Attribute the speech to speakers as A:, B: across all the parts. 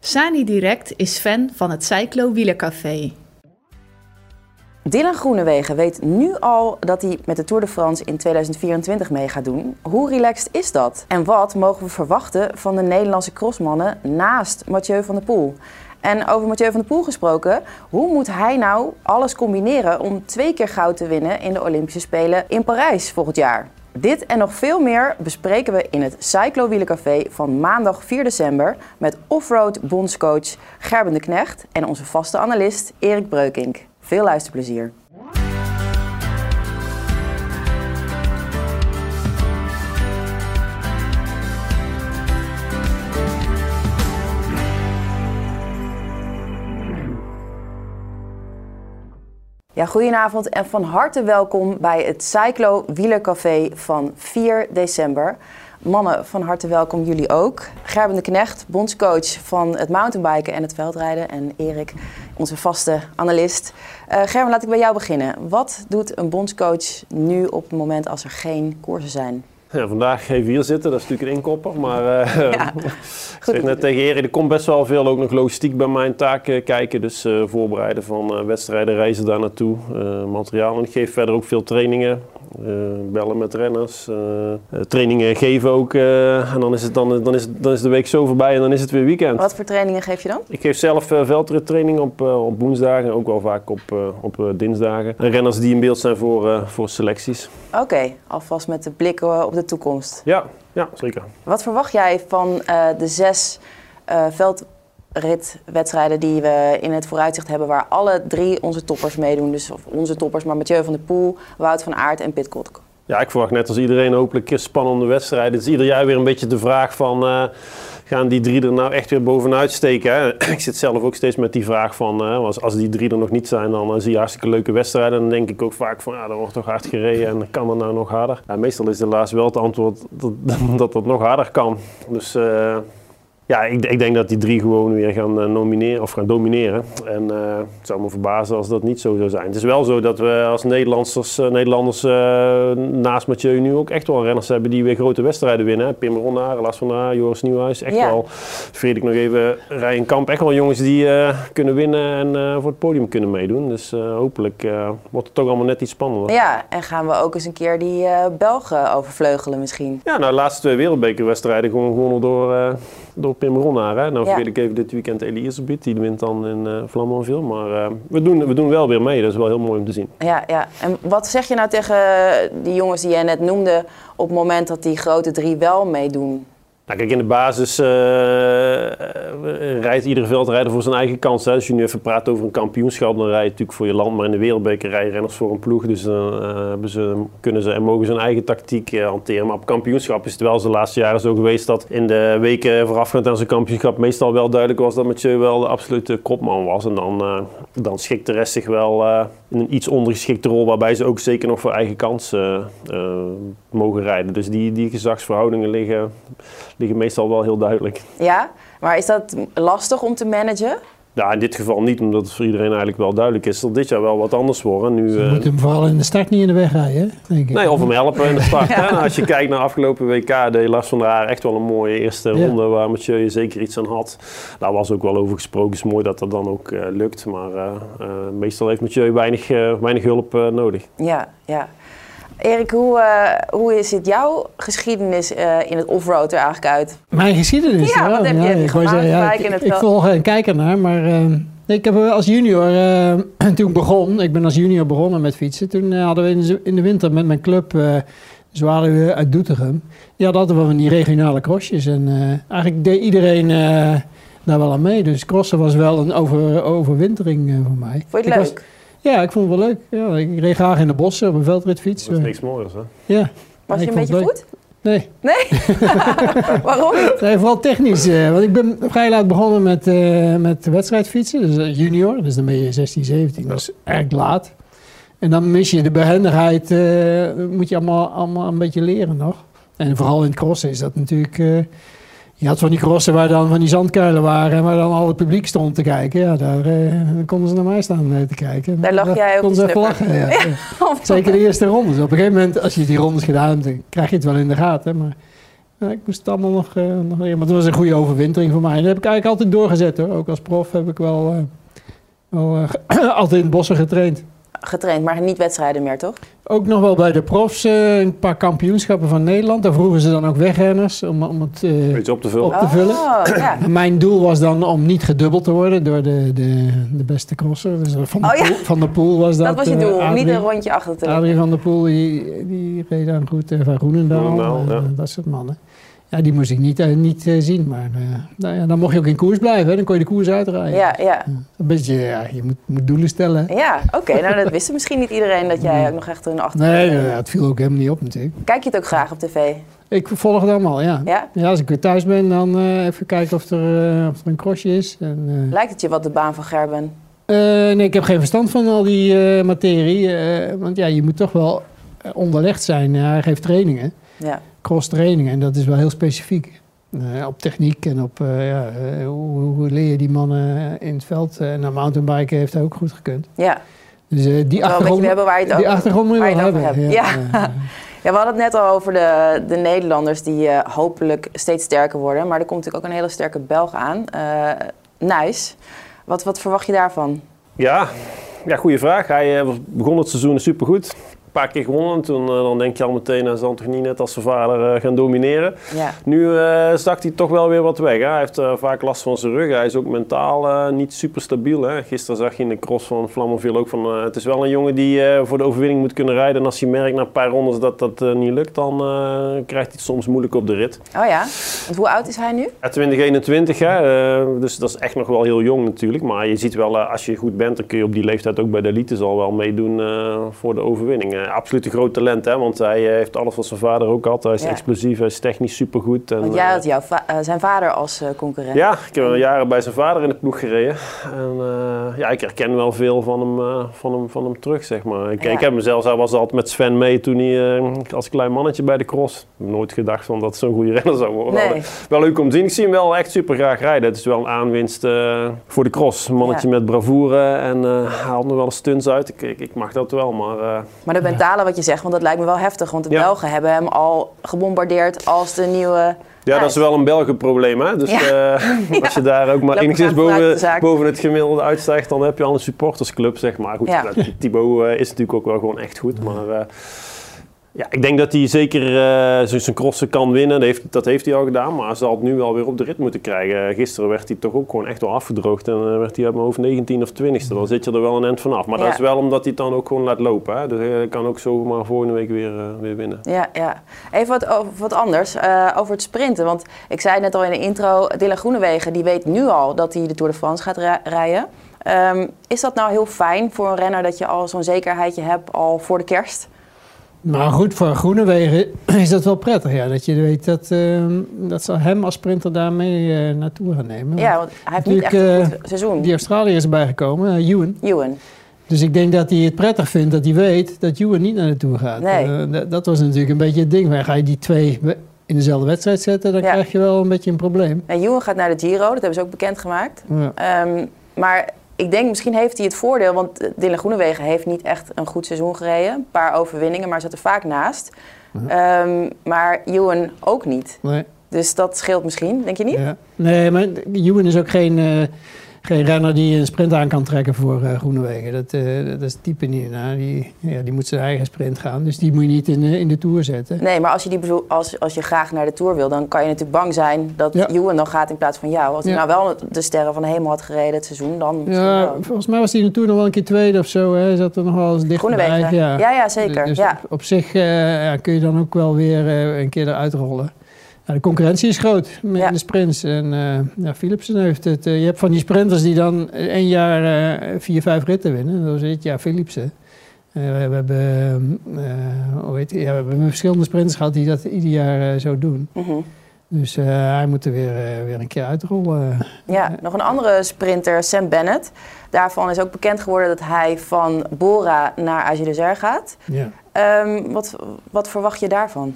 A: Sani Direct is fan van het Cyclo Wielercafé.
B: Dylan Groenewegen weet nu al dat hij met de Tour de France in 2024 mee gaat doen. Hoe relaxed is dat? En wat mogen we verwachten van de Nederlandse crossmannen naast Mathieu van der Poel? En over Mathieu van der Poel gesproken, hoe moet hij nou alles combineren om twee keer goud te winnen in de Olympische Spelen in Parijs volgend jaar? Dit en nog veel meer bespreken we in het Cyclo Wielercafé van maandag 4 december met offroad bondscoach Gerben de Knecht en onze vaste analist Erik Breukink. Veel luisterplezier. Ja, goedenavond en van harte welkom bij het Cyclo Wielercafé van 4 december. Mannen, van harte welkom jullie ook. Gerben de Knecht, bondscoach van het mountainbiken en het veldrijden. En Erik, onze vaste analist. Uh, Gerben, laat ik bij jou beginnen. Wat doet een bondscoach nu op het moment als er geen koersen zijn?
C: Ja, vandaag even hier zitten, dat is natuurlijk een inkopper. Maar uh, ja, goed. net tegen Erik, er komt best wel veel ook nog logistiek bij mijn taak uh, kijken. Dus uh, voorbereiden van wedstrijden, reizen daar naartoe, materiaal. En ik geef verder ook veel trainingen. Bellen met renners, trainingen geven ook. en dan is, het dan, dan, is, dan is de week zo voorbij en dan is het weer weekend.
B: Wat voor trainingen geef je dan?
C: Ik geef zelf veldrittraining op, op woensdagen, ook wel vaak op, op dinsdagen. En renners die in beeld zijn voor, voor selecties.
B: Oké, alvast met de blik op de toekomst.
C: Ja, ja zeker.
B: Wat verwacht jij van uh, de zes uh, veldritwedstrijden die we in het vooruitzicht hebben, waar alle drie onze toppers meedoen? Dus onze toppers, maar Mathieu van der Poel, Wout van Aert en Pit Kotk.
C: Ja, ik verwacht net als iedereen hopelijk spannende wedstrijden. Het is ieder jaar weer een beetje de vraag van... Uh, gaan die drie er nou echt weer bovenuit steken? Hè? Ik zit zelf ook steeds met die vraag van, uh, als, als die drie er nog niet zijn, dan uh, zie je hartstikke leuke wedstrijden. Dan denk ik ook vaak van, ja, er wordt toch hard gereden en kan er nou nog harder? Ja, meestal is helaas wel het antwoord dat dat, dat nog harder kan. Dus ja, ik, ik, denk dat die drie gewoon weer gaan uh, nomineren of gaan domineren. En uh, het zou me verbazen als dat niet zo zou zijn. Het is wel zo dat we als Nederlanders, uh, Nederlanders naast Mathieu nu ook echt wel renners hebben die weer grote wedstrijden winnen. Pim Ronnaar, Lars van Aar, Joris Nieuwhuis. Echt ja. wel, ik nog even, Ryan Kamp. Echt wel jongens die kunnen winnen en voor het podium kunnen meedoen. Dus hopelijk wordt het toch allemaal net iets spannender.
B: Ja, en gaan we ook eens een keer die Belgen overvleugelen misschien.
C: Ja, nou de laatste twee wereldbekerwedstrijden gewoon gewonnen door, door Pim Ronnaar. Hè? Nou vergeet ik even dit weekend Elisabeth, die wint dan in uh, Vlammenville. Maar uh, we, doen, we doen wel weer mee, dat is wel heel mooi om te zien.
B: Ja, ja. En wat zeg je nou tegen die jongens die jij net noemde op het moment dat die grote drie wel meedoen?
C: Nou, kijk, in de basis uh, rijdt iedere veldrijder voor zijn eigen kans. Hè. Als je nu even praat over een kampioenschap, dan rij je natuurlijk voor je land. Maar in de wereldbeker rijden renners voor een ploeg. Dus dan uh, ze, kunnen ze en mogen ze hun eigen tactiek hanteren. Maar op kampioenschap is het wel de laatste jaren zo geweest dat in de weken voorafgaand aan zijn kampioenschap meestal wel duidelijk was dat Mathieu wel de absolute kopman was. En dan, dan schikt de rest zich wel in een iets ondergeschikte rol, waarbij ze ook zeker nog voor eigen kans mogen rijden. Dus die, die gezagsverhoudingen liggen liggen meestal wel heel duidelijk.
B: Ja, maar is dat lastig om te managen?
C: Ja, in dit geval niet, omdat het voor iedereen eigenlijk wel duidelijk is. Dat dit jaar wel wat anders worden. Nu,
D: je moet hem vooral in de start niet in de weg rijden, denk ik.
C: Nee, of hem helpen in de start. ja. nou, als je kijkt naar afgelopen WK, deed Lars van der Haar echt wel een mooie eerste ronde waar Mathieu je zeker iets aan had. Daar was ook wel over gesproken. Het is mooi dat dat dan ook uh, lukt. Maar uh, uh, meestal heeft Mathieu weinig, weinig hulp nodig.
B: Ja, ja. Erik, hoe, uh, hoe ziet jouw geschiedenis uh, in het offroad er eigenlijk uit?
D: Mijn geschiedenis?
B: Ja, wat heb je, ja, heb je gemaakt?
D: Ja, ik, ik, ik volg en kijk ernaar, maar uh, ik heb als junior, toen ik begon, ik ben als junior begonnen met fietsen. Toen hadden we in de, in de, winter met mijn club, dus waren we uit Doetinchem, ja, dat hadden we die regionale crossjes. En eigenlijk deed iedereen daar wel aan mee. Dus crossen was wel een over, overwintering voor mij.
B: Vond je het leuk?
D: Was, ja, ik vond het wel leuk. Ja, ik reed graag in de bossen op een veldritfiets.
C: Dat is niks moois, hè?
D: Ja.
B: Was je een beetje goed?
D: Nee.
B: Nee? Waarom niet?
D: Nee, vooral technisch. Uh, want ik ben vrij laat begonnen met, uh, met wedstrijdfietsen. Dus uh, junior, dus dan ben je 16, 17. Ja. Dat is erg laat. En dan mis je de behendigheid. moet je allemaal, allemaal een beetje leren nog. En vooral in het crossen is dat natuurlijk je had van die crossen waar dan van die zandkuilen waren en waar dan al het publiek stond te kijken. Ja, daar uh, konden ze naar mij staan uh, te kijken.
B: Daar lag jij ook
D: konden ze even lachen. Ja. Zeker de eerste rondes. Op een gegeven moment, als je die rondes gedaan hebt, dan krijg je het wel in de gaten. Maar Ja, ik moest het allemaal nog, eh, nog. Maar het was een goede overwintering voor mij. En dat heb ik eigenlijk altijd doorgezet hoor. Ook als prof heb ik wel, eh, wel eh, altijd in het bossen getraind.
B: Getraind, maar niet wedstrijden meer, toch?
D: Ook nog wel bij de profs eh, een paar kampioenschappen van Nederland. Daar vroegen ze dan ook wegrenners om, om het eh,
C: Iets op te vullen.
D: op te vullen.
B: Oh, ja.
D: Mijn doel was dan om niet gedubbeld te worden door de, de, de beste crosser. Dus van, de
B: Oh ja.
D: poel, van de Poel was dat.
B: Dat was je
D: eh,
B: doel, om niet
D: Adrie-
B: een rondje achter te
D: Adrie van der Poel, die, die reed dan goed van
C: ja.
D: Dat soort mannen. Ja, die moest ik niet, eh, niet eh, zien. Maar eh, nou ja, dan mocht je ook in koers blijven. Hè? Dan kon je de koers uitrijden.
B: Ja, ja.
D: Een beetje, ja, je moet, moet doelen stellen. hè.
B: Ja, oké. Nou, dat wist misschien niet iedereen dat jij ook nog echt een achter.
D: Nee, het viel ook helemaal niet op natuurlijk.
B: Kijk je het ook graag op tv?
D: Ik volg het allemaal, ja.
B: Ja?
D: Ja, als ik weer thuis ben, dan even kijken of er, of er een crossje is. En,
B: Lijkt het je wat de baan van Gerben?
D: Nee, ik heb geen verstand van al die materie. want ja, je moet toch wel onderlegd zijn. Hij geeft trainingen,
B: Ja.
D: cross trainingen. En dat is wel heel specifiek. Eh, op techniek en op eh, ja, eh, hoe, hoe leer je die mannen in het veld. En naar mountainbiken heeft hij ook goed gekund.
B: Ja.
D: Dus eh, die
B: Wel
D: achtergrond,
B: hebben waar je het
D: die
B: over-
D: achtergrond moet je wel hebben.
B: Ja. Ja, we hadden het net al over de, de Nederlanders die eh, hopelijk steeds sterker worden. Maar er komt natuurlijk ook een hele sterke Belg aan. eh Nijs. Wat, wat verwacht je daarvan?
C: Ja, ja goede vraag. Hij begon het seizoen supergoed. Paar keer gewonnen. Toen eh, dan denk je al meteen, hij zal toch niet net als zijn vader eh, gaan domineren.
B: Ja.
C: Nu eh stak hij toch wel weer wat weg. Hè? Hij heeft eh, vaak last van zijn rug. Hij is ook mentaal eh, niet super stabiel. Hè? Gisteren zag je in de cross van Flamanville ook van... eh, het is wel een jongen die eh, voor de overwinning moet kunnen rijden. En als hij merkt na een paar rondes dat dat eh, niet lukt... dan eh, krijgt hij het soms moeilijk op de rit.
B: Oh ja? Want hoe oud is hij nu?
C: Ja, 2021, hè? eh, dus dat is echt nog wel heel jong natuurlijk. Maar je ziet wel, eh, als je goed bent, dan kun je op die leeftijd ook bij de elite al wel meedoen eh, voor de overwinning. Absoluut een groot talent, hè? want hij eh, heeft alles wat zijn vader ook had. Hij is
B: Ja.
C: explosief, hij is technisch supergoed. En,
B: Want jij
C: eh,
B: had jouw va- eh, zijn vader als concurrent.
C: ja, ik heb jaren bij zijn vader in de ploeg gereden. En ja, ik herken wel veel van hem, van hem, van hem terug, zeg maar. Ik,
B: Ja.
C: ik heb hem zelfs, hij was altijd met Sven mee toen hij als klein mannetje bij de cross. Nooit gedacht van dat zo'n goede renner zou worden.
B: Nee.
C: Wel leuk om te zien. Ik zie hem wel echt super graag rijden. Het is wel een aanwinst voor de cross. Een mannetje met bravoure en haalt nog wel eens stunts uit. Ik, ik, ik mag dat wel, maar...
B: Maar mentale wat je zegt, want dat lijkt me wel heftig. Want de. Belgen hebben hem al gebombardeerd als de nieuwe...
C: Ja, dat is wel een Belgenprobleem. Hè? Dus
B: Ja.
C: eh, als je daar ook maar
B: Lopen
C: enigszins boven, boven het gemiddelde uitstijgt, dan heb je al een supportersclub, zeg maar. Goed,
B: Ja.
C: Thibaut eh, is natuurlijk ook wel gewoon echt goed. Maar eh, ja, ik denk dat hij zeker eh, zijn crossen kan winnen. Dat heeft, dat heeft hij al gedaan, maar hij zal het nu wel weer op de rit moeten krijgen. Gisteren werd hij toch ook gewoon echt wel afgedroogd en eh, werd hij uit mijn hoofd 19 of 20ste. Dan zit je er wel een end vanaf. Maar
B: Ja.
C: dat is wel omdat hij het dan ook gewoon laat lopen. Hè? Dus hij kan ook zomaar volgende week weer, eh, weer winnen.
B: Ja, ja. Even wat, over, wat anders, eh, over het sprinten. Want ik zei net al in de intro, Dylan Groenewegen die weet nu al dat hij de Tour de France gaat ri- rijden. Ehm, is dat nou heel fijn voor een renner dat je al zo'n zekerheidje hebt al voor de kerst?
D: Maar goed, voor Groenewegen is dat wel prettig. Ja, dat je weet dat, ehm, dat ze hem als sprinter daarmee eh, naartoe gaan nemen.
B: Ja, want hij heeft niet echt een
D: eh,
B: goed seizoen.
D: Die Australiër is erbij gekomen, eh, Ewan.
B: Ewan.
D: Dus ik denk dat hij het prettig vindt dat hij weet dat Ewan niet naar Tour gaat.
B: Nee.
D: Eh, dat- was natuurlijk een beetje het ding. Maar ga je die twee we- in dezelfde wedstrijd zetten, dan
B: Ja.
D: krijg je wel een beetje een probleem.
B: En Ewan gaat naar de Giro, dat hebben ze ook bekendgemaakt.
D: Ja.
B: Ehm, maar ik denk, misschien heeft hij het voordeel, want Dylan Groenewegen heeft niet echt een goed seizoen gereden. Een paar overwinningen, maar zat er vaak naast. Ehm, maar Ewan ook niet.
D: Nee,
B: Dus dat scheelt misschien, denk je niet?
D: ja. nee, maar Ewan is ook geen, eh, geen renner die een sprint aan kan trekken voor eh Groenewegen. Dat, eh, dat is het type niet. Nou, die, ja, die moet zijn eigen sprint gaan. Dus die moet je niet in, de- in de Tour zetten.
B: Nee, maar als je, die als, als je graag naar de Tour wil, dan kan je natuurlijk bang zijn dat
D: Ja.
B: Ewan dan gaat in plaats van jou. Als hij
D: Ja.
B: nou wel de sterren van de hemel had gereden het seizoen, dan
D: Ja,
B: wel.
D: volgens mij was hij in de Tour nog wel een keer tweede of zo. Hè. Zat er nog wel eens dichtbij.
B: Groenewegen. Ja. ja, zeker.
D: Dus
B: ja.
D: op, op zich eh, ja, kun je dan ook wel weer een keer eruit rollen. Ja, de concurrentie is groot met
B: Ja.
D: de sprints. En eh ja, Philipsen heeft het. eh, je hebt van die sprinters die dan één jaar eh, vier, vijf ritten winnen. Dat is dit jaar Philipsen. Eh, we hebben, eh, hoe heet ja, we hebben verschillende sprinters gehad die dat ieder jaar eh, zo doen.
B: Mhm.
D: Dus eh, hij moet er weer, eh, weer een keer uitrollen.
B: Ja, nog een andere sprinter, Sam Bennett. Daarvan is ook bekend geworden dat hij van Bora naar Zer gaat.
D: Ja.
B: Ehm, wat, wat verwacht je daarvan?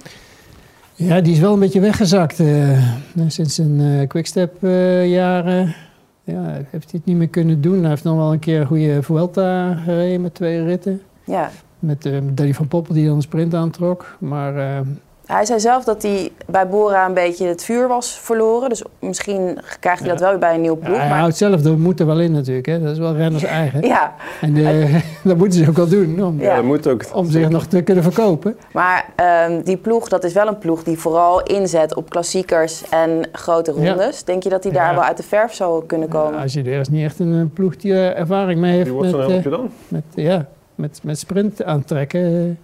D: Ja, die is wel een beetje weggezakt. eh, sinds zijn eh quickstep eh, jaren ja, heeft hij het niet meer kunnen doen. Hij heeft nog wel een keer een goede Vuelta gereden met twee ritten.
B: Ja,
D: Met Danny van Poppel die dan een sprint aantrok. Maar
B: Hij zei zelf dat hij bij Bora een beetje het vuur was verloren. Dus misschien krijgt hij dat wel weer bij een nieuwe
D: Ja,
B: ploeg.
D: hij
B: maar,
D: houdt zelf de moed er wel in natuurlijk. Hè. Dat is wel renners eigen.
B: ja,
D: En eh, dat moeten ze ook wel doen om,
B: Ja.
C: dat moet ook.
D: om zich nog te kunnen verkopen.
B: maar ehm, die ploeg, dat is wel een ploeg die vooral inzet op klassiekers en grote
D: Ja.
B: rondes. Denk je dat hij daar
D: Ja.
B: wel uit de verf zou kunnen komen?
D: Als je er is niet echt een eh, ploeg die ervaring mee heeft
C: Wie wordt
D: met,
C: zo'n
D: eh,
C: helpje dan?
D: met, ja, met, met sprint aantrekken.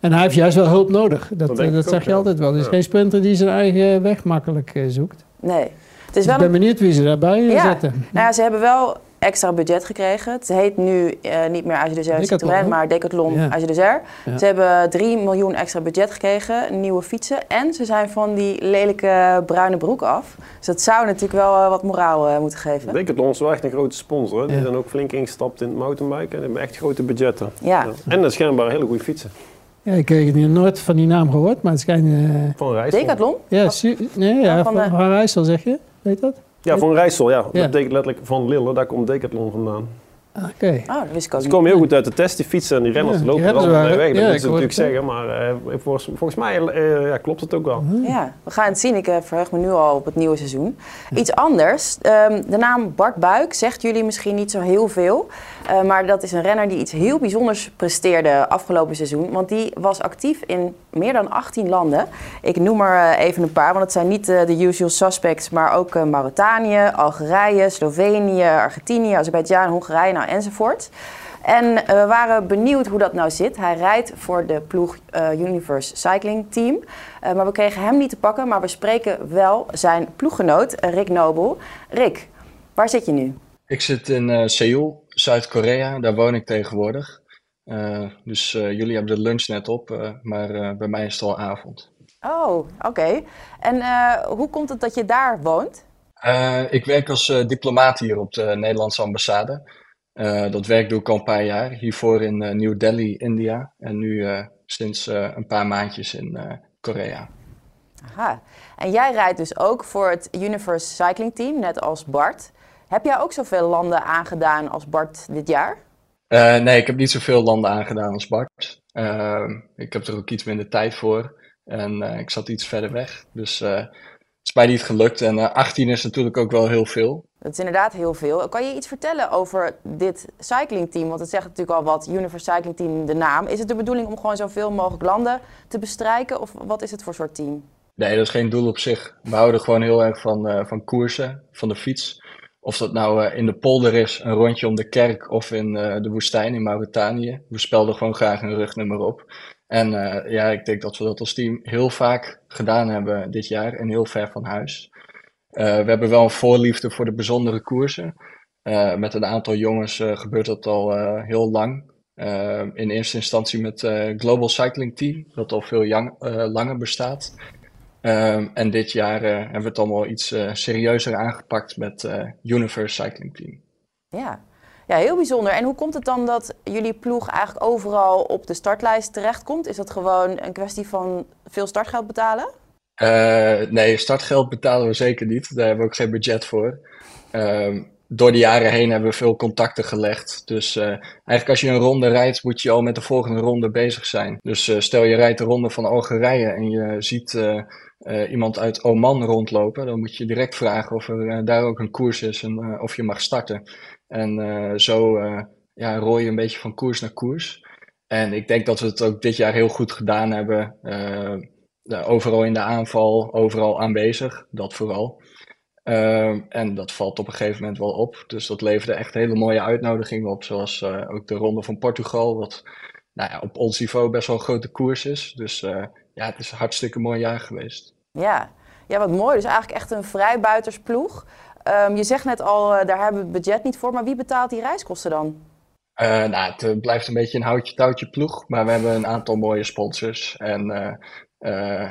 D: En hij heeft juist wel hulp nodig. Dat,
C: Dat
D: eh, dat zeg je altijd wel. Er is
C: Ja.
D: geen sprinter die zijn eigen weg makkelijk eh, zoekt.
B: Nee. Het is wel
D: ik ben benieuwd wie ze daarbij eh,
B: Ja.
D: zetten.
B: Nou ja, ze hebben wel extra budget gekregen. Het heet nu eh, niet meer Age de Zer
D: Decathlon,
B: Citroën, maar Decathlon
D: Ja.
B: Age de.
D: Ja.
B: Ze hebben 3 miljoen extra budget gekregen, nieuwe fietsen. En ze zijn van die lelijke bruine broek af. Dus dat zou natuurlijk wel wat moraal eh, moeten geven.
C: Decathlon is wel echt een grote sponsor. hè. Die
D: Ja.
C: zijn ook flink ingestapt in het mountainbiken. En hebben echt grote budgetten.
B: Ja.
C: En dat schijnbaar hele goede fietsen.
D: Ja, ik heb nooit van die naam gehoord, maar het schijnt... eh,
C: Van Rijssel.
B: Decathlon?
D: ja, su- nee, ja,
B: Ja, van
D: van,
B: de-
D: van Rijssel zeg je? Weet dat?
C: Ja, van Rijssel, ja.
D: Ja.
C: Dat betekent letterlijk van Lille, daar komt Decathlon vandaan.
D: Ah, Oké.
B: Oh, dat wist ik ook
C: Ze komen heel goed uit de test, die fietsen en die renners
D: Ja,
C: lopen
D: die
C: er allemaal mee
D: waren-
C: weg. Dat
D: ja,
C: moeten ze
D: ik
C: natuurlijk zeggen, maar eh, volgens, volgens mij eh, ja, klopt het ook wel.
B: Ja, we gaan het zien. Ik eh, verheug me nu al op het nieuwe seizoen. Iets anders. Ehm, de naam Bart Buik zegt jullie misschien niet zo heel veel. Eh, maar dat is een renner die iets heel bijzonders presteerde afgelopen seizoen. Want die was actief in meer dan 18 landen. Ik noem er even een paar, want het zijn niet de usual suspects. Maar ook Mauritanië, Algerije, Slovenië, Argentinië, Azerbeidzjan, Hongarije nou, enzovoort. En eh, we waren benieuwd hoe dat nou zit. Hij rijdt voor de ploeg eh, Universe Cycling Team. Eh, maar we kregen hem niet te pakken. Maar we spreken wel zijn ploeggenoot Rick Nobel. Rick, waar zit je nu?
E: Ik zit in Seoul, Zuid-Korea. Daar woon ik tegenwoordig. Dus jullie hebben de lunch net op, maar bij mij is het al avond.
B: Oh, oké. En hoe komt het dat je daar woont?
E: Ik werk als diplomaat hier op de Nederlandse ambassade. Eh, dat werk doe ik al een paar jaar. Hiervoor in eh, New Delhi, India. En nu eh, sinds een paar maandjes in Korea.
B: Aha. En jij rijdt dus ook voor het Universe Cycling Team, net als Bart. Heb jij ook zoveel landen aangedaan als Bart dit jaar?
E: Nee, ik heb niet zoveel landen aangedaan als Bart. Ik heb er ook iets minder tijd voor. En ik zat iets verder weg. Dus is mij niet gelukt. En eh 18 is natuurlijk ook wel heel veel.
B: Dat is inderdaad heel veel. Kan je iets vertellen over dit cyclingteam? Want het zegt natuurlijk al wat, Universe Cycling Team, de naam. Is het de bedoeling om gewoon zoveel mogelijk landen te bestrijken? Of wat is het voor soort team?
E: Nee, dat is geen doel op zich. We houden gewoon heel erg van, eh, van koersen, van de fiets. Of dat nou eh, in de polder is, een rondje om de kerk of in eh, de woestijn in Mauritanië. We spelden gewoon graag een rugnummer op. En eh, ja, ik denk dat we dat als team heel vaak gedaan hebben dit jaar en heel ver van huis. Eh, we hebben wel een voorliefde voor de bijzondere koersen. Eh, met een aantal jongens gebeurt dat al heel lang. In eerste instantie met Global Cycling Team, dat al veel langer bestaat. En dit jaar hebben we het allemaal iets serieuzer aangepakt met Universe Cycling Team.
B: Ja. Ja, heel bijzonder. En hoe komt het dan dat jullie ploeg eigenlijk overal op de startlijst terechtkomt? Is dat gewoon een kwestie van veel startgeld betalen?
E: Eh, nee, startgeld betalen we zeker niet. Daar hebben we ook geen budget voor. Ehm, door de jaren heen hebben we veel contacten gelegd. Dus eh, eigenlijk als je een ronde rijdt, moet je al met de volgende ronde bezig zijn. Dus eh, stel je rijdt de ronde van Algerije en je ziet eh, iemand uit Oman rondlopen. Dan moet je direct vragen of er eh, daar ook een koers is en eh, of je mag starten. En zo ja, rol je een beetje van koers naar koers. En ik denk dat we het ook dit jaar heel goed gedaan hebben. Overal in de aanval, overal aanwezig, dat vooral. Ehm, en dat valt op een gegeven moment wel op. Dus dat leverde echt hele mooie uitnodigingen op. Zoals ook de Ronde van Portugal, wat nou ja, op ons niveau best wel een grote koers is. Dus ja, het is een hartstikke mooi jaar geweest.
B: Ja. ja, wat mooi. Dus eigenlijk echt een vrijbuitersploeg. Ehm, je zegt net al, eh, daar hebben we het budget niet voor. Maar wie betaalt die reiskosten dan?
E: Eh, nou, het eh, blijft een beetje een houtje-touwtje ploeg, maar we hebben een aantal mooie sponsors. En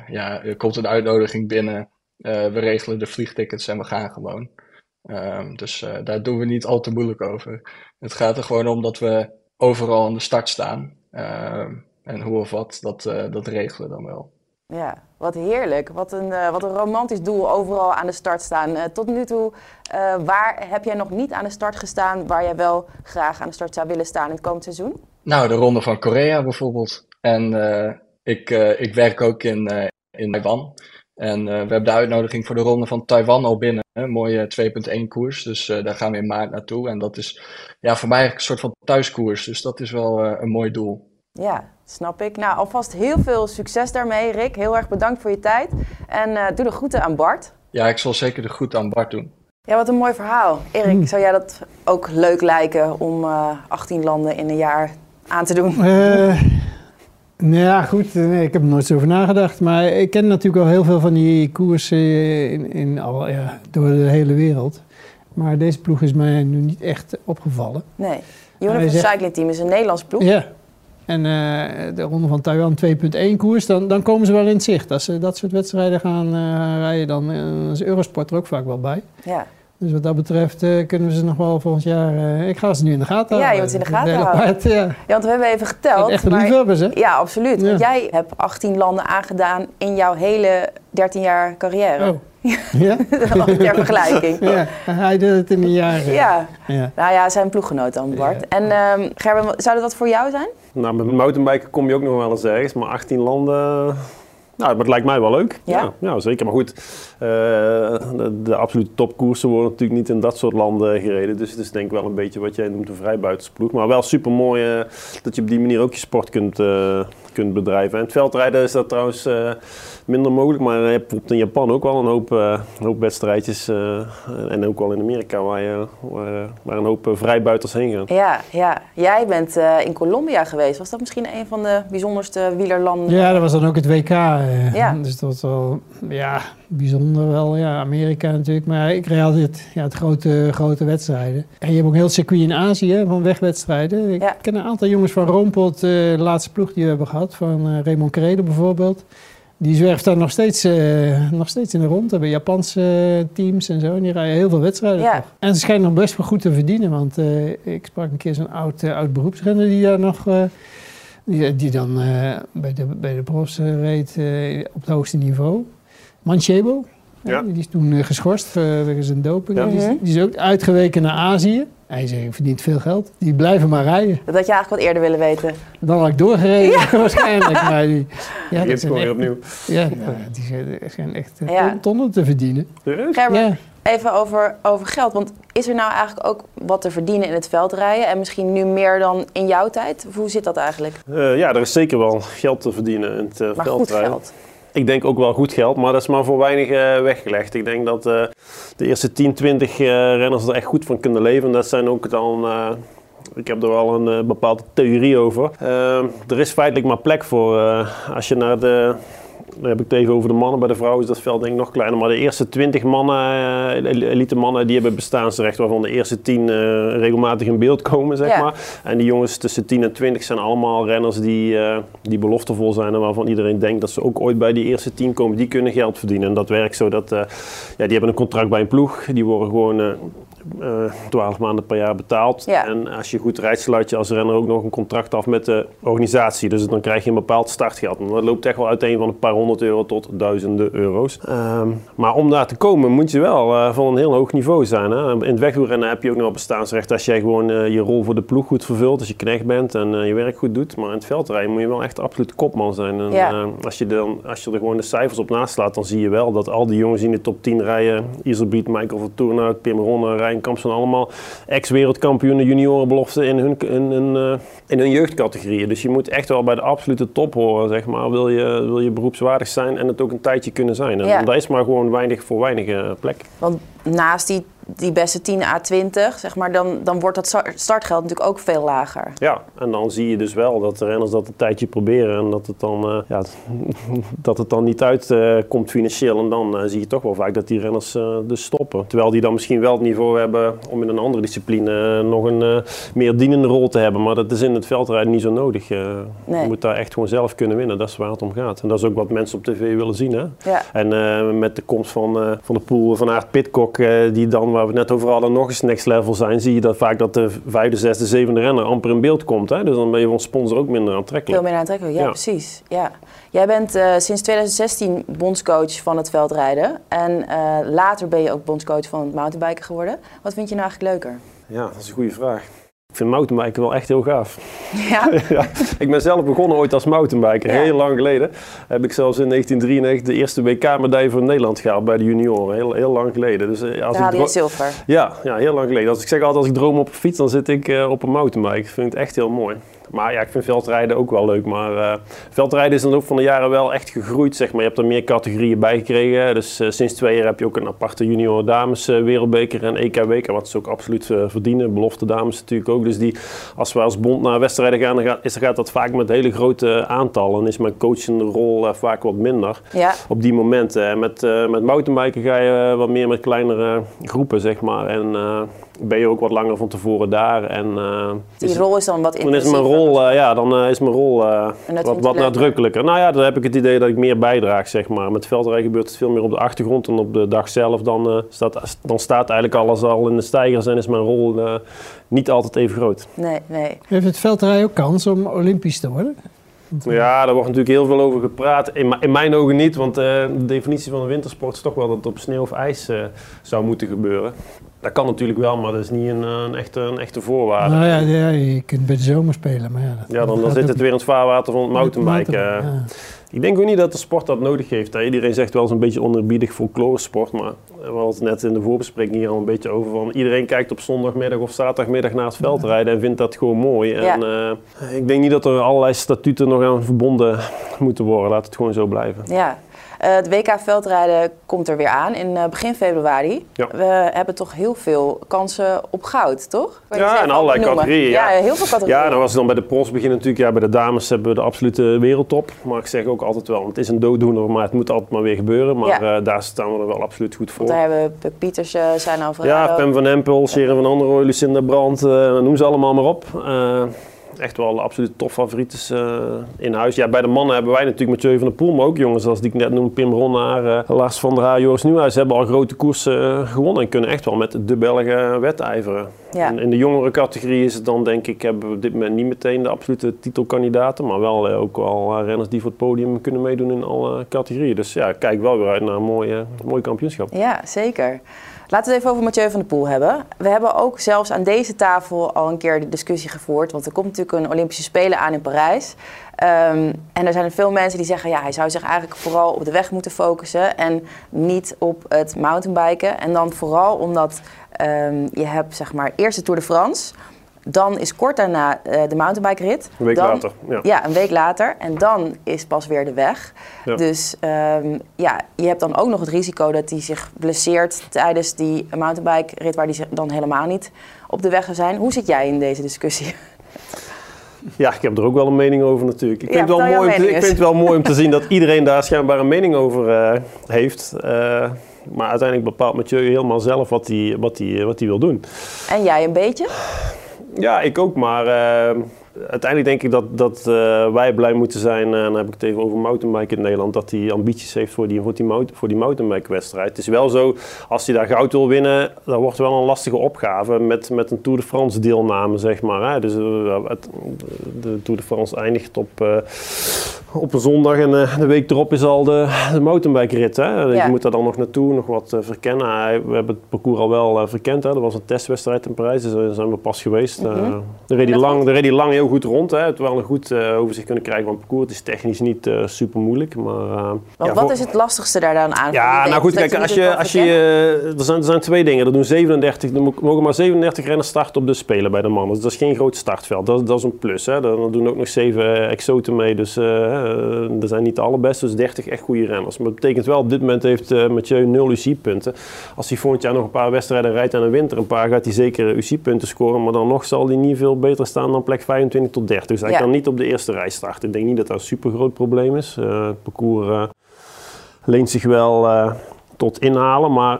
E: ja, er komt een uitnodiging binnen. We regelen de vliegtickets en we gaan gewoon. Ehm, dus daar doen we niet al te moeilijk over. Het gaat er gewoon om dat we overal aan de start staan. Ehm, en hoe of wat, dat, dat regelen we dan wel.
B: Ja, wat heerlijk. Wat een, eh, wat een romantisch doel overal aan de start staan. Eh, tot nu toe, eh, waar heb jij nog niet aan de start gestaan waar jij wel graag aan de start zou willen staan in het komend seizoen?
E: Nou, de Ronde van Korea bijvoorbeeld. En ik, ik werk ook in, in Taiwan. En we hebben de uitnodiging voor de ronde van Taiwan al binnen. Een mooie 2.1 koers. Dus daar gaan we in maart naartoe. En dat is ja, voor mij een soort van thuiskoers. Dus dat is wel een mooi doel.
B: Ja, snap ik. Nou, alvast heel veel succes daarmee, Rick. Heel erg bedankt voor je tijd. En doe de groeten aan Bart.
E: Ja, ik zal zeker de groeten aan Bart doen.
B: Ja, wat een mooi verhaal. Erik, hmm. zou jij dat ook leuk lijken om 18 landen in een jaar aan te doen?
D: Uh, nou ja, goed. Nee, ik heb er nooit zo over nagedacht. Maar ik ken natuurlijk al heel veel van die koersen in, in al, ja, door de hele wereld. Maar deze ploeg is mij nu niet echt opgevallen.
B: Nee. Universal zegt, Cycling Team is een Nederlands ploeg.
D: Ja. En uh, de ronde van Taiwan 2.1 koers, dan, dan komen ze wel in het zicht. Als ze dat soort wedstrijden gaan uh, rijden, dan, dan is Eurosport er ook vaak wel bij.
B: Ja.
D: Dus wat dat betreft uh, kunnen we ze nog wel volgend jaar... Uh, ik ga ze nu in de gaten houden.
B: Ja, je moet ze in de gaten houden. ja. ja. want we hebben even geteld.
D: Echt liefhebbers, hè?
B: Ja, absoluut. Want jij hebt 18 landen aangedaan in jouw hele 13 jaar carrière.
D: Oh. Ja?
B: ter vergelijking.
D: Ja, hij deed het in een jaar.
B: Ja. ja. Nou ja, zijn ploeggenoot dan, Bart. En um, Gerben, zou dat wat voor jou zijn?
C: Nou, met mountainbiken kom je ook nog wel eens ergens. Maar 18 landen... Nou, maar het lijkt mij wel leuk. Ja, ja, zeker. Maar goed, uh, de, de, absolute topkoersen worden natuurlijk niet in dat soort landen gereden. Dus het is denk ik wel een beetje wat jij noemt een vrijbuitensploeg. Maar wel super mooi uh, dat je op die manier ook je sport kunt, uh, kunt bedrijven. En het veldrijden is dat trouwens minder mogelijk. Maar je hebt bijvoorbeeld in Japan ook wel een hoop, een hoop wedstrijdjes. en ook wel in Amerika waar, je, waar, waar een hoop vrijbuiters heen gaan.
B: Ja, ja. jij bent in Colombia geweest. Was dat misschien een van de bijzonderste wielerlanden?
D: Ja, dat was dan ook het WK. ja. Dus dat was wel ja, bijzonder wel. Ja, Amerika natuurlijk. Maar ik reed altijd ja, het grote, grote wedstrijden. En je hebt ook heel circuit in Azië van wegwedstrijden. Ik ken een aantal jongens van Roompot, uh, de laatste ploeg die we hebben gehad. Van uh, Raymond Krede bijvoorbeeld. Die zwerft daar nog steeds, uh, nog steeds in de rond. Hebben Japanse teams en zo. En die rijden heel veel wedstrijden.
B: Ja.
D: En ze schijnen nog best wel goed te verdienen. Want ik sprak een keer zo'n oud, oud beroepsrenner die daar nog... die, die dan bij, de, bij de profs reed op het hoogste niveau. Manchebo. Ja. Die is toen eh, geschorst uh, wegens een doping. Die, is, die, is, ook uitgeweken naar Azië. Hij zegt, verdient veel geld. Die blijven maar rijden.
B: Dat had je eigenlijk wat eerder willen weten.
D: Dan had ik doorgereden, waarschijnlijk. Maar die,
C: ja, die dat zijn echt, opnieuw.
D: Ja, ja. die zijn echt uh, tonnen te verdienen.
B: Gerber, even over, over geld. Want is er nou eigenlijk ook wat te verdienen in het veldrijden? En misschien nu meer dan in jouw tijd? Of hoe zit dat eigenlijk?
C: ja, er is zeker wel geld te verdienen in het
B: maar
C: veldrijden.
B: Goed geld.
C: Ik denk ook wel goed geld, maar dat is maar voor weinig uh, weggelegd. Ik denk dat uh, de eerste 10, 20 uh, renners er echt goed van kunnen leven. Dat zijn ook dan. ik heb er wel een bepaalde theorie over. er is feitelijk maar plek voor als je naar de dan heb ik het even over de mannen. Bij de vrouwen is dat veld denk ik nog kleiner. Maar de eerste 20 mannen, uh, elite mannen, die hebben bestaansrecht. Waarvan de eerste 10 uh, regelmatig in beeld komen, zeg maar. En die jongens tussen 10 en 20 zijn allemaal renners die, uh, die beloftevol zijn. En waarvan iedereen denkt dat ze ook ooit bij die eerste 10 komen. Die kunnen geld verdienen. En dat werkt zo dat, ja, die hebben een contract bij een ploeg. Die worden gewoon eh, 12 maanden per jaar betaald. En als je goed rijdt, sluit je als renner ook nog een contract af met de organisatie. Dus dan krijg je een bepaald startgeld. En dat loopt echt wel uiteen van een paar honderd euro tot duizenden euro's. Ehm, maar om daar te komen moet je wel uh, van een heel hoog niveau zijn. Hè? In het wegwielrennen heb je ook nog bestaansrecht als jij gewoon uh, je rol voor de ploeg goed vervult. Als je knecht bent en je werk goed doet. Maar in het veldrijden moet je wel echt absoluut kopman zijn. En, als, je dan, als je er gewoon de cijfers op naast laat, dan zie je wel dat al die jongens in de top 10 rijden. Iserbeat, Michael van Toornout, Pim Ronne, rijden Kamp zijn allemaal ex-wereldkampioenen, juniorenbeloften in hun, in, in, uh, in hun jeugdcategorieën. Dus je moet echt wel bij de absolute top horen, zeg maar. Wil je, wil je beroepswaardig zijn en het ook een tijdje kunnen zijn. En ja. daar is maar gewoon weinig voor weinig uh, plek.
B: Want naast die die beste 10 A20, zeg maar, dan, dan wordt dat startgeld natuurlijk ook veel lager.
C: Ja, en dan zie je dus wel dat de renners dat een tijdje proberen en dat het dan, uh, ja, dat het dan niet uitkomt uh, financieel. En dan uh, zie je toch wel vaak dat die renners dus stoppen. Terwijl die dan misschien wel het niveau hebben om in een andere discipline nog een meer dienende rol te hebben. Maar dat is in het veldrijden niet zo nodig. Nee. Je moet daar echt gewoon zelf kunnen winnen. Dat is waar het om gaat. En dat is ook wat mensen op tv willen zien. Hè?
B: Ja.
C: En met de komst van, van de pool van Aert Pitcock, die dan waar we het net over hadden, nog eens next level zijn, zie je dat vaak dat de vijfde, zesde, zevende renner amper in beeld komt. Hè? Dus dan ben je van sponsor ook minder aantrekkelijk.
B: Veel minder aantrekkelijk, ja, precies. Ja. Jij bent uh, sinds 2016 bondscoach van het veldrijden. En uh, later ben je ook bondscoach van het mountainbiken geworden. Wat vind je nou eigenlijk leuker?
C: Ja, dat is een goede vraag. Vind mountainbiken wel echt heel gaaf.
B: Ja,
C: ja, ik ben zelf begonnen ooit als mountainbiker,
B: Ja.
C: heel lang geleden. Heb ik zelfs in 1993 de eerste WK-medaille voor Nederland gehaald bij de junioren, heel, heel lang geleden. Dus, eh, als ik
B: je zilver.
C: ja, ja, heel lang geleden. Als ik zeg altijd als ik droom op een fiets, dan zit ik eh, op een mountainbike. Ik vind het echt heel mooi. Maar ja, ik vind veldrijden ook wel leuk. Maar eh, veldrijden is in de loop van de jaren wel echt gegroeid, zeg maar. Je hebt er meer categorieën bij gekregen. Dus eh, sinds twee jaar heb je ook een aparte junior dames eh, wereldbeker en EK-beker. Wat ze ook absoluut verdienen. Belofte dames natuurlijk ook. Dus die, als we als bond naar wedstrijden gaan, dan gaat, is, gaat dat vaak met hele grote aantallen. En is mijn coachende rol vaak wat minder
B: Ja,
C: op die momenten. En met, met mountainbiken ga je wat meer met kleinere groepen, zeg maar. En ben je ook wat langer van tevoren daar. En, eh,
B: die
C: is-
B: rol is dan wat
C: dan is mijn
B: intensiever.
C: rol, eh, ja, dan eh, is mijn rol eh, wat, wat nadrukkelijker. Nou ja, dan heb ik het idee dat ik meer bijdraag, zeg maar. Met veldrijden gebeurt het veel meer op de achtergrond en op de dag zelf. Dan, eh, staat, dan staat eigenlijk alles al in de stijgers en is mijn rol eh, niet altijd even groot.
B: Nee, nee.
D: Heeft het veldrijden ook kans om olympisch te worden?
C: Ja, daar wordt natuurlijk heel veel over gepraat. In, mi- in mijn ogen niet, want eh, de definitie van een wintersport is toch wel dat het op sneeuw of ijs eh, zou moeten gebeuren. Dat kan natuurlijk wel, maar dat is niet een, eh, een, echte, een echte voorwaarde.
D: Nou ja, ja, je kunt bij de zomer spelen, maar ja. dat-
C: Ja, dan, zit het weer in het vaarwater van het mountainbiken.
D: Ja.
C: Ik denk ook niet dat de sport dat nodig heeft. hè. Iedereen zegt wel eens een beetje onderbiedig folkloresport, maar we hadden het net in de voorbespreking hier al een beetje over van iedereen kijkt op zondagmiddag of zaterdagmiddag naar het veldrijden en vindt dat gewoon mooi. En eh, ik denk niet dat er allerlei statuten nog aan verbonden moeten worden. Laat het gewoon zo blijven.
B: Ja. Eh, het WK veldrijden komt er weer aan in eh, begin februari.
C: Ja.
B: We hebben toch heel veel kansen op goud, toch?
C: Ja, in allerlei categorieën, ja.
B: Ja, heel veel categorieën.
C: Ja, dan was het dan bij de pros beginnen natuurlijk. Ja, bij de dames hebben we de absolute wereldtop. Maar ik zeg ook altijd wel, het is een dooddoener, maar het moet altijd maar weer gebeuren. Maar
B: Ja.
C: eh, daar staan we er wel absoluut goed voor.
B: Want daar hebben we Pieters, uh, zijn
C: Ja,
B: Alvarado.
C: Pem van Empel, Sharon van Anderrooy, Lucinda Brandt, eh, noem ze allemaal maar op. Echt wel de absolute topfavorieten eh, in huis. Ja, bij de mannen hebben wij natuurlijk Mathieu van der Poel, maar ook jongens zoals die ik net noemde, Pim Ronnaar, eh, Lars van der Haar, Joris Nieuwhuis, hebben al grote koersen eh, gewonnen en kunnen echt wel met de Belgen wedijveren.
B: Ja.
C: In de jongere categorie is het dan denk ik, hebben we op dit moment niet meteen de absolute titelkandidaten, maar wel ook al eh, renners die voor het podium kunnen meedoen in alle categorieën. Dus ja, kijk wel weer uit naar een mooi, eh, mooi kampioenschap.
B: Ja, zeker. Laten we het even over Mathieu van der Poel hebben. We hebben ook zelfs aan deze tafel al een keer de discussie gevoerd. Want er komt natuurlijk een Olympische Spelen aan in Parijs. Ehm, en er zijn veel mensen die zeggen... ja, hij zou zich eigenlijk vooral op de weg moeten focussen... en niet op het mountainbiken. En dan vooral omdat ehm, je hebt, zeg maar, eerst de Tour de France... Dan is kort daarna eh, de mountainbike-rit.
C: Een week
B: Dan-
C: later. Ja.
B: Ja, een week later. En dan is pas weer de weg.
C: Ja.
B: Dus ehm, ja, je hebt dan ook nog het risico dat hij zich blesseert tijdens die mountainbike-rit, waar hij dan helemaal niet op de weg zou zijn. Hoe zit jij in deze discussie?
C: Ja, ik heb er ook wel een mening over natuurlijk. Ik
B: Ja,
C: vind, het, wel mooi om te, ik vind het wel mooi om te zien dat iedereen daar schijnbaar een mening over eh, heeft. Eh, maar uiteindelijk bepaalt Mathieu helemaal zelf wat hij, wat hij, wat hij wil doen.
B: En jij een beetje?
C: Ja, ik ook, maar eh, uiteindelijk denk ik dat, dat eh, wij blij moeten zijn, en dan heb ik het even over mountainbiken in Nederland, dat hij ambities heeft voor die, voor die, voor die mountainbike-wedstrijd. Het is wel zo, als hij daar goud wil winnen, dan wordt het wel een lastige opgave met, met een Tour de France deelname, zeg maar. Hè. Dus eh, het- de Tour de France eindigt op, eh, op een zondag en eh, de week erop is al de, de mountainbike-rit.
B: Ja.
C: Je moet daar dan nog naartoe, nog wat eh, verkennen. We hebben het parcours al wel eh, verkend. Hè. Er was een testwedstrijd in Parijs, dus daar zijn we pas geweest.
B: Mhm.
C: Eh, daar reed
B: Dat
C: lang, daar reed lang heel goed rond. Hè. Het wel een goed eh, overzicht kunnen krijgen van het parcours. Het is technisch niet eh, super moeilijk. Maar, eh,
B: Want
C: ja,
B: wat
C: voor-
B: is het lastigste daar dan aan?
C: ja, nou goed, kijk, als je, als je, er, zijn, er zijn twee dingen. Er, doen 37, er mo- mogen maar 37 renners starten op de Spelen bij de mannen. Dus dat is geen groot startveld. Dat, dat is een plus. Hè. Dan doen ook nog zeven exoten mee. Dus er zijn niet de allerbeste. Dus 30 echt goede renners. Maar dat betekent wel, op dit moment heeft Mathieu 0 UCI-punten. Als hij volgend jaar nog een paar wedstrijden rijdt aan de winter een paar, gaat hij zeker UCI-punten scoren. Maar dan nog zal hij niet veel beter staan dan plek 25 tot 30. Dus hij
B: Ja.
C: kan niet op de eerste rij starten. Ik denk niet dat dat een super groot probleem is. Eh, het parcours eh, leent zich wel eh, tot inhalen. Maar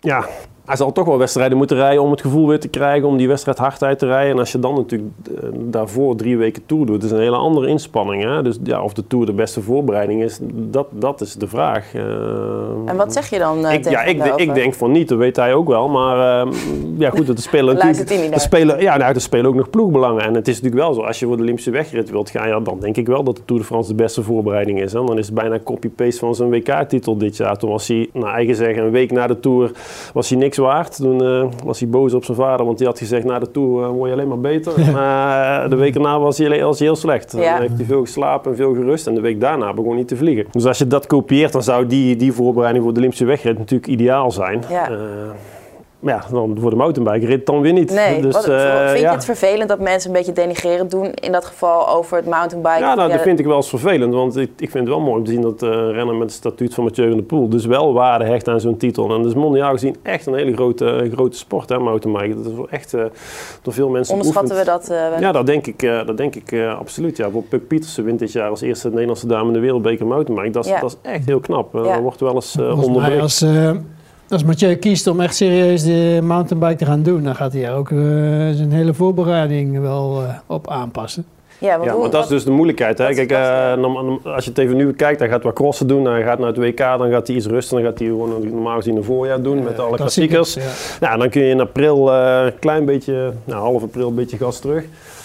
C: ja, hij zal toch wel wedstrijden moeten rijden om het gevoel weer te krijgen om die wedstrijd hard uit te rijden. En als je dan natuurlijk eh, daarvoor drie weken Tour doet, is een hele andere inspanning. Hè? Dus ja, of de Tour de beste voorbereiding is, dat, dat is de vraag. Eh,
B: En wat zeg je dan eh
C: ik,
B: tegen
C: ja, ik, ik denk van niet, dat weet hij ook wel. Maar eh, ja, goed, dat spelen
B: Luistert
C: natuurlijk... spelen, ja, nou, er spelen ook nog ploegbelangen. En het is natuurlijk wel zo, als je voor de Olympische wegrit wilt gaan, ja, dan denk ik wel dat de Tour de France de beste voorbereiding is. Hè? Dan is het bijna copy-paste van zijn WK-titel dit jaar. Toen was hij, naar eigen zeggen, een week na de Tour, was hij niks niks waard. Toen eh, was hij boos op zijn vader, want die had gezegd na de Tour uh, word je alleen maar beter. Maar de week daarna was hij, was hij heel slecht. Dan heeft hij veel geslapen en veel gerust en de week daarna begon hij te vliegen. Dus als je dat kopieert, dan zou die, die voorbereiding voor de Olympische wegrit natuurlijk ideaal zijn.
B: Ja.
C: Maar ja, dan voor de mountainbike dan weer niet.
B: Nee, dus, wat, uh, vind je het vervelend dat mensen een beetje denigrerend doen in dat geval over het mountainbike?
C: Ja, nou, dat vind ik wel eens vervelend. Want ik, ik vind het wel mooi om te zien dat uh, rennen met het statuut van Mathieu van der Poel dus wel waarde hecht aan zo'n titel. En dat is mondiaal gezien echt een hele grote, grote sport, hè, mountainbike. Dat is wel echt uh, door veel mensen
B: Onderschatten we dat?
C: ja, dat denk ik, dat denk ik absoluut. Ja, voor Puk Pietersen wint dit jaar als eerste Nederlandse dame in de wereldbeker mountainbike. Dat is, ja. dat is echt heel knap. Ja. Dat wordt wel eens uh, onderbreekt
D: als Mathieu kiest om echt serieus de mountainbike te gaan doen, dan gaat hij er ook uh, zijn hele voorbereiding wel uh, op aanpassen.
C: Ja, maar, ja, maar dat is dus de moeilijkheid. Hè? Kijk, uh, als je het even nu kijkt, dan gaat hij wat crossen doen, dan gaat naar het WK, dan gaat hij iets rusten, dan gaat hij gewoon normaal gezien een voorjaar doen met alle klassiekers. Ja. Nou, dan kun je in april een klein beetje, nou, half april een beetje gas terug.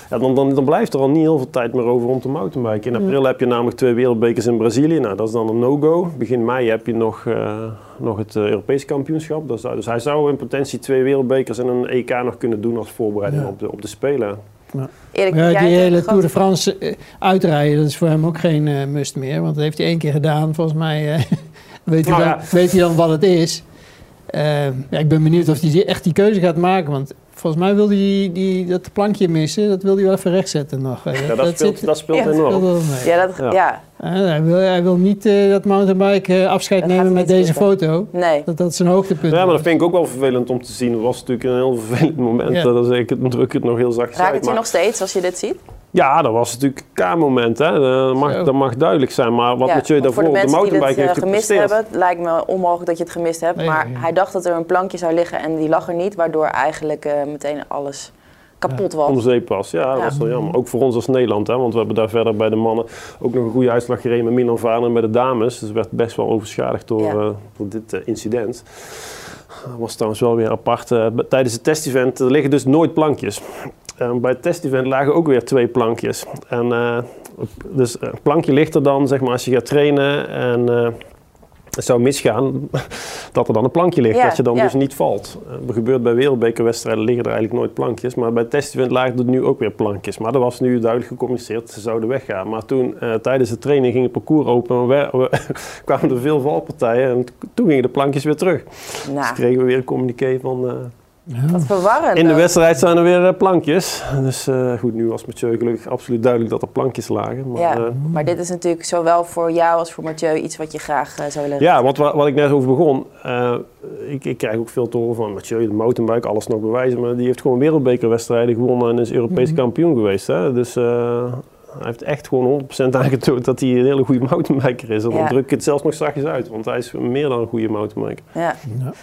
C: Ja, dan, dan, dan, blijft er al niet heel veel tijd meer over om te mountainbiken. In april heb je namelijk twee wereldbekers in Brazilië. Nou, dat is dan een no-go. Begin mei heb je nog, uh, nog het uh, Europese kampioenschap. Dus, dus, hij zou in potentie twee wereldbekers en een EK nog kunnen doen als voorbereiding op, de, op de Spelen.
D: Ja. Erik, ja, die hele Tour de France uh, uitrijden, dat is voor hem ook geen must meer. Want dat heeft hij één keer gedaan. Volgens mij weet, hij nou dan, weet hij dan wat het is. ja, ik ben benieuwd of hij echt die keuze gaat maken. Want Volgens mij wil hij die, dat plankje missen, dat wil hij wel even rechtzetten nog.
C: Ja, dat, dat, speelt, dat speelt ja, enorm.
B: Ja, dat, ja. ja.
D: hij, wil, hij wil niet uh, dat mountainbike uh, afscheid nemen met deze foto. Nee. Dat, dat is een hoogtepunt.
C: Ja, maar dat vind ik ook wel vervelend om te zien. Het was natuurlijk een heel vervelend moment. Ja. Dat is, ik druk het nog heel zacht
B: Raakt het je nog steeds als je dit ziet?
C: Ja, dat was natuurlijk een K-moment. Dat mag, dat mag duidelijk zijn. Maar wat ja, je daarvoor op de mountainbike die het,
B: heeft gemist hebben, het lijkt me onmogelijk dat je het gemist hebt. maar hij dacht dat er een plankje zou liggen en die lag er niet. Waardoor eigenlijk uh, meteen alles kapot was.
C: Om zeep was, ja, dat was wel jammer. Ook voor ons als Nederland, hè, want we hebben daar verder bij de mannen ook nog een goede uitslag gereden met Milan Vader en bij de dames. Dus werd best wel overschadigd door, uh, door dit uh, incident. Dat was trouwens wel weer apart. tijdens het testevent liggen dus nooit plankjes. Uh, bij het testevent lagen ook weer twee plankjes. En, uh, dus een plankje ligt er dan, zeg maar, als je gaat trainen en het zou misgaan, dat er dan een plankje ligt, dat je dan dus niet valt. Er gebeurt bij wereldbekerwedstrijden liggen er eigenlijk nooit plankjes, maar bij testevent lagen er nu ook weer plankjes. Maar dat was nu duidelijk gecommuniceerd, ze zouden weggaan. Maar toen, tijdens de training, ging het parcours open en we, we kwamen er veel valpartijen en toen gingen de plankjes weer terug. Nou. Dus kregen we weer een communiqué van
B: ja. Wat verwarrend.
C: In de wedstrijd zijn er weer eh, plankjes. Dus uh, goed, nu was Mathieu gelukkig absoluut duidelijk dat er plankjes lagen.
B: Maar, ja, uh, maar dit is natuurlijk zowel voor jou als voor Mathieu iets wat je graag zou willen
C: Ja, want wat, wat ik net over begon. ik, ik, krijg ook veel te horen van Mathieu, de mountainbike, alles nog bewijzen. Maar die heeft gewoon wereldbekerwedstrijden gewonnen en is Europees mm kampioen geweest. Hè? Dus hij heeft echt gewoon 100% aangetoond dat hij een hele goede mountainbiker is. En dan druk ik het zelfs nog zachtjes uit, want hij is meer dan een goede mountainbiker.
B: Ja. ja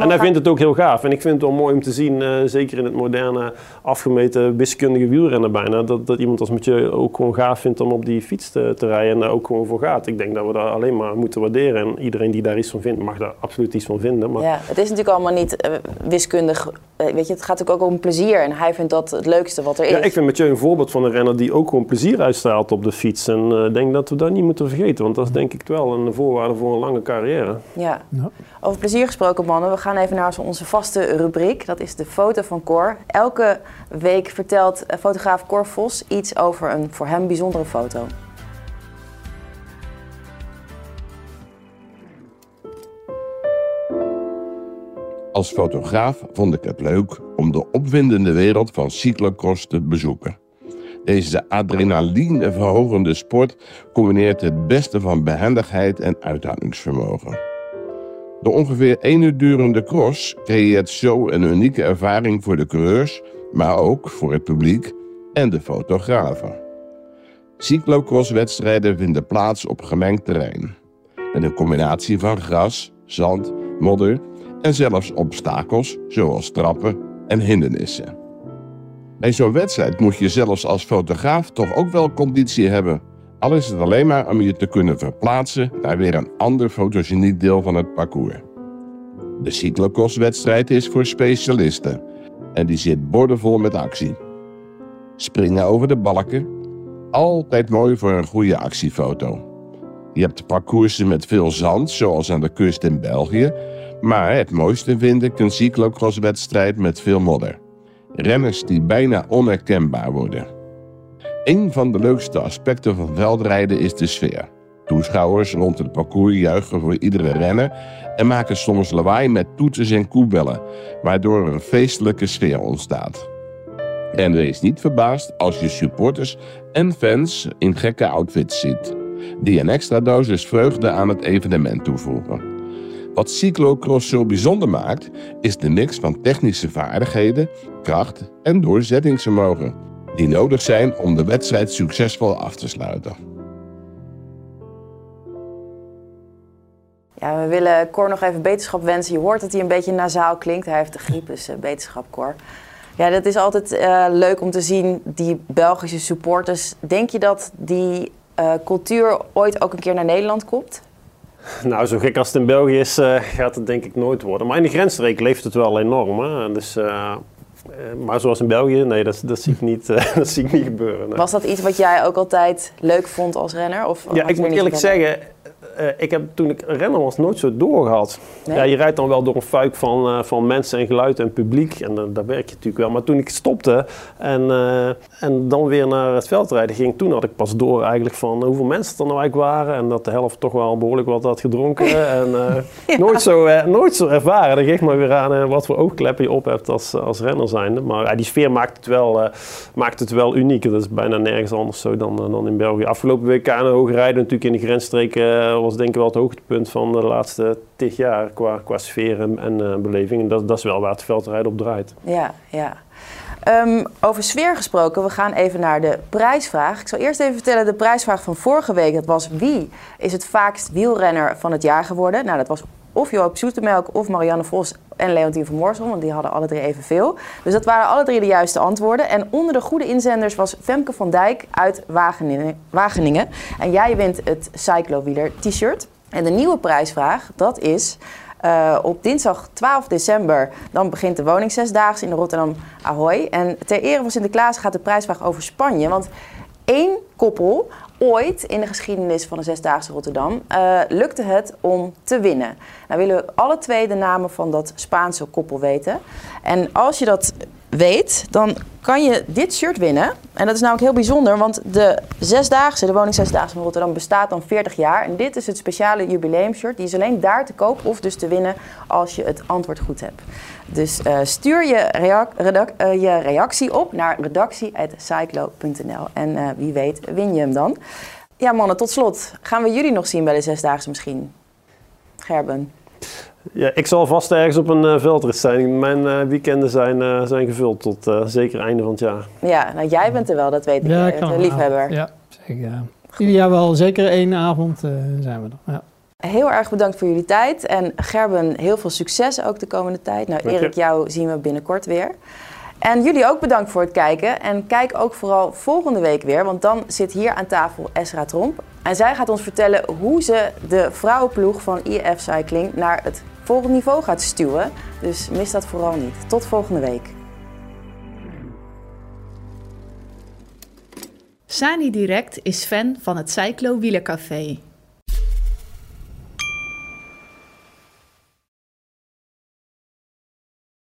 C: en hij vindt het ook heel gaaf. En ik vind het wel mooi om te zien, uh, zeker in het moderne afgemeten wiskundige wielrennen bijna, dat, dat iemand als Mathieu ook gewoon gaaf vindt om op die fiets te, te, rijden en daar ook gewoon voor gaat. Ik denk dat we dat alleen maar moeten waarderen. En iedereen die daar iets van vindt, mag daar absoluut iets van vinden. Maar...
B: Ja, het is natuurlijk allemaal niet uh, wiskundig. Uh, weet je, het gaat natuurlijk ook om plezier. En hij vindt dat het leukste wat er is.
C: Ja, ik vind Mathieu een voorbeeld van een renner die ook gewoon plezier uitstraalt op de fiets. En ik denk dat we dat niet moeten vergeten, want dat is denk ik wel een voorwaarde voor een lange carrière.
B: Ja. ja. Over plezier gesproken, mannen. We gaan even naar onze vaste rubriek. Dat is de foto van Cor. Elke week vertelt eh, fotograaf Cor Vos iets over een voor hem bijzondere foto.
F: Als fotograaf vond ik het leuk om de opwindende wereld van cyclocross te bezoeken. Deze adrenalineverhogende sport combineert het beste van behendigheid en uithoudingsvermogen. De ongeveer één uur durende cross creëert zo een unieke ervaring voor de coureurs, maar ook voor het publiek en de fotografen. Cyclocrosswedstrijden vinden plaats op gemengd terrein. Met een combinatie van gras, zand, modder en zelfs obstakels zoals trappen en hindernissen. Bij zo'n wedstrijd moet je zelfs als fotograaf toch ook wel conditie hebben al is het alleen maar om je te kunnen verplaatsen naar weer een ander fotogeniek deel van het parcours. De cyclocrosswedstrijd is voor specialisten en die zit bordenvol met actie. Springen over de balken, altijd mooi voor een goede actiefoto. Je hebt parcoursen met veel zand, zoals aan de kust in België, Maar het mooiste vind ik een cyclocrosswedstrijd met veel modder. Renners die bijna onherkenbaar worden. Een van de leukste aspecten van veldrijden is de sfeer. Toeschouwers rond het parcours juichen voor iedere renner en maken soms lawaai met toeters en koebellen, waardoor er een feestelijke sfeer ontstaat. En wees niet verbaasd als je supporters en fans in gekke outfits ziet, die een extra dosis vreugde aan het evenement toevoegen. Wat cyclocross zo bijzonder maakt, is de mix van technische vaardigheden, kracht en doorzettingsvermogen, die nodig zijn om de wedstrijd succesvol af te sluiten.
B: Ja, we willen Cor nog even beterschap wensen. Je hoort dat hij een beetje nasaal klinkt. Hij heeft de griep, dus uh, beterschap, Cor. Ja, dat is altijd uh, leuk om te zien, die Belgische supporters. Denk je dat die uh, cultuur ooit ook een keer naar Nederland komt?
C: Nou, zo gek als het in België is, uh, gaat het denk ik nooit worden. Maar in de grensstreek leeft het wel enorm. Hè? Dus, uh, maar zoals in België, nee, dat, dat, zie, ik niet, dat zie ik niet gebeuren. Nee.
B: Was dat iets wat jij ook altijd leuk vond als renner? Of
C: ja, ik moet eerlijk zeggen, uh, ik heb toen ik renner was nooit zo doorgehad. Nee? Ja, je rijdt dan wel door een fuik van, uh, van mensen en geluid en publiek. En uh, daar werk je natuurlijk wel. Maar toen ik stopte en, en dan weer naar het veld rijden ging, toen had ik pas door eigenlijk van hoeveel mensen er nou eigenlijk waren. En dat de helft toch wel behoorlijk wat had gedronken. en ja. nooit, zo, nooit zo ervaren. Dat geeft maar weer aan wat voor oogkleppen je op hebt als, als renner zijnde. Maar die sfeer maakt het, wel, maakt het wel uniek. Dat is bijna nergens anders zo dan, dan in België. Afgelopen WK hoge rijden natuurlijk in de grensstreken was denk ik wel het hoogtepunt van de laatste tig jaar qua, qua sfeer en, uh, beleving. En dat, dat is wel waar het veldrijden op draait.
B: Ja, ja. Um, over sfeer gesproken, we gaan even naar de prijsvraag. Ik zal eerst even vertellen de prijsvraag van vorige week. Dat was wie is het vaakst wielrenner van het jaar geworden? Nou, dat was of Joop Zoetemelk of Marianne Vos en Leontien van Moorsel, want die hadden alle drie evenveel. Dus dat waren alle drie de juiste antwoorden. En onder de goede inzenders was Femke van Dijk uit Wageningen. Wageningen. En jij wint het Cyclowieler t-shirt. En de nieuwe prijsvraag, dat is... Uh, op dinsdag 12 december dan begint de woning zesdaags in Rotterdam Ahoy. En ter ere van Sinterklaas gaat de prijsvraag over Spanje. Want één koppel ooit in de geschiedenis van de Zesdaagse Rotterdam uh, lukte het om te winnen. Nou willen we alle twee de namen van dat Spaanse koppel weten. En als je dat weet, dan kan je dit shirt winnen. En dat is namelijk heel bijzonder, want de Zesdaagse, de woning van Rotterdam, bestaat dan 40 jaar. En dit is het speciale jubileumshirt. Die is alleen daar te koop of dus te winnen als je het antwoord goed hebt. Dus uh, stuur je, uh, je, reactie op naar redactie.cyclo.nl. En uh, wie weet win je hem dan. Ja mannen, tot slot. Gaan we jullie nog zien bij de Zesdaagse misschien? Gerben.
C: Ja, ik zal vast ergens op een uh, veldrit zijn. Mijn uh, weekenden zijn, uh, zijn gevuld tot zeker einde van het jaar.
B: Ja, nou jij bent er wel, dat weet ik.
D: Ja,
B: ik de liefhebber.
D: Ja, zeker. Ja. Ieder jaar wel zeker één avond zijn we er. Ja.
B: Heel erg bedankt voor jullie tijd. En Gerben, heel veel succes ook de komende tijd. Nou, Erik, jou zien we binnenkort weer. En jullie ook bedankt voor het kijken. En kijk ook vooral volgende week weer, want dan zit hier aan tafel Esra Tromp. En zij gaat ons vertellen hoe ze de vrouwenploeg van IF Cycling naar het volgende niveau gaat stuwen. Dus mis dat vooral niet. Tot volgende week.
A: Sani Direct is fan van het Cyclo Wielercafé.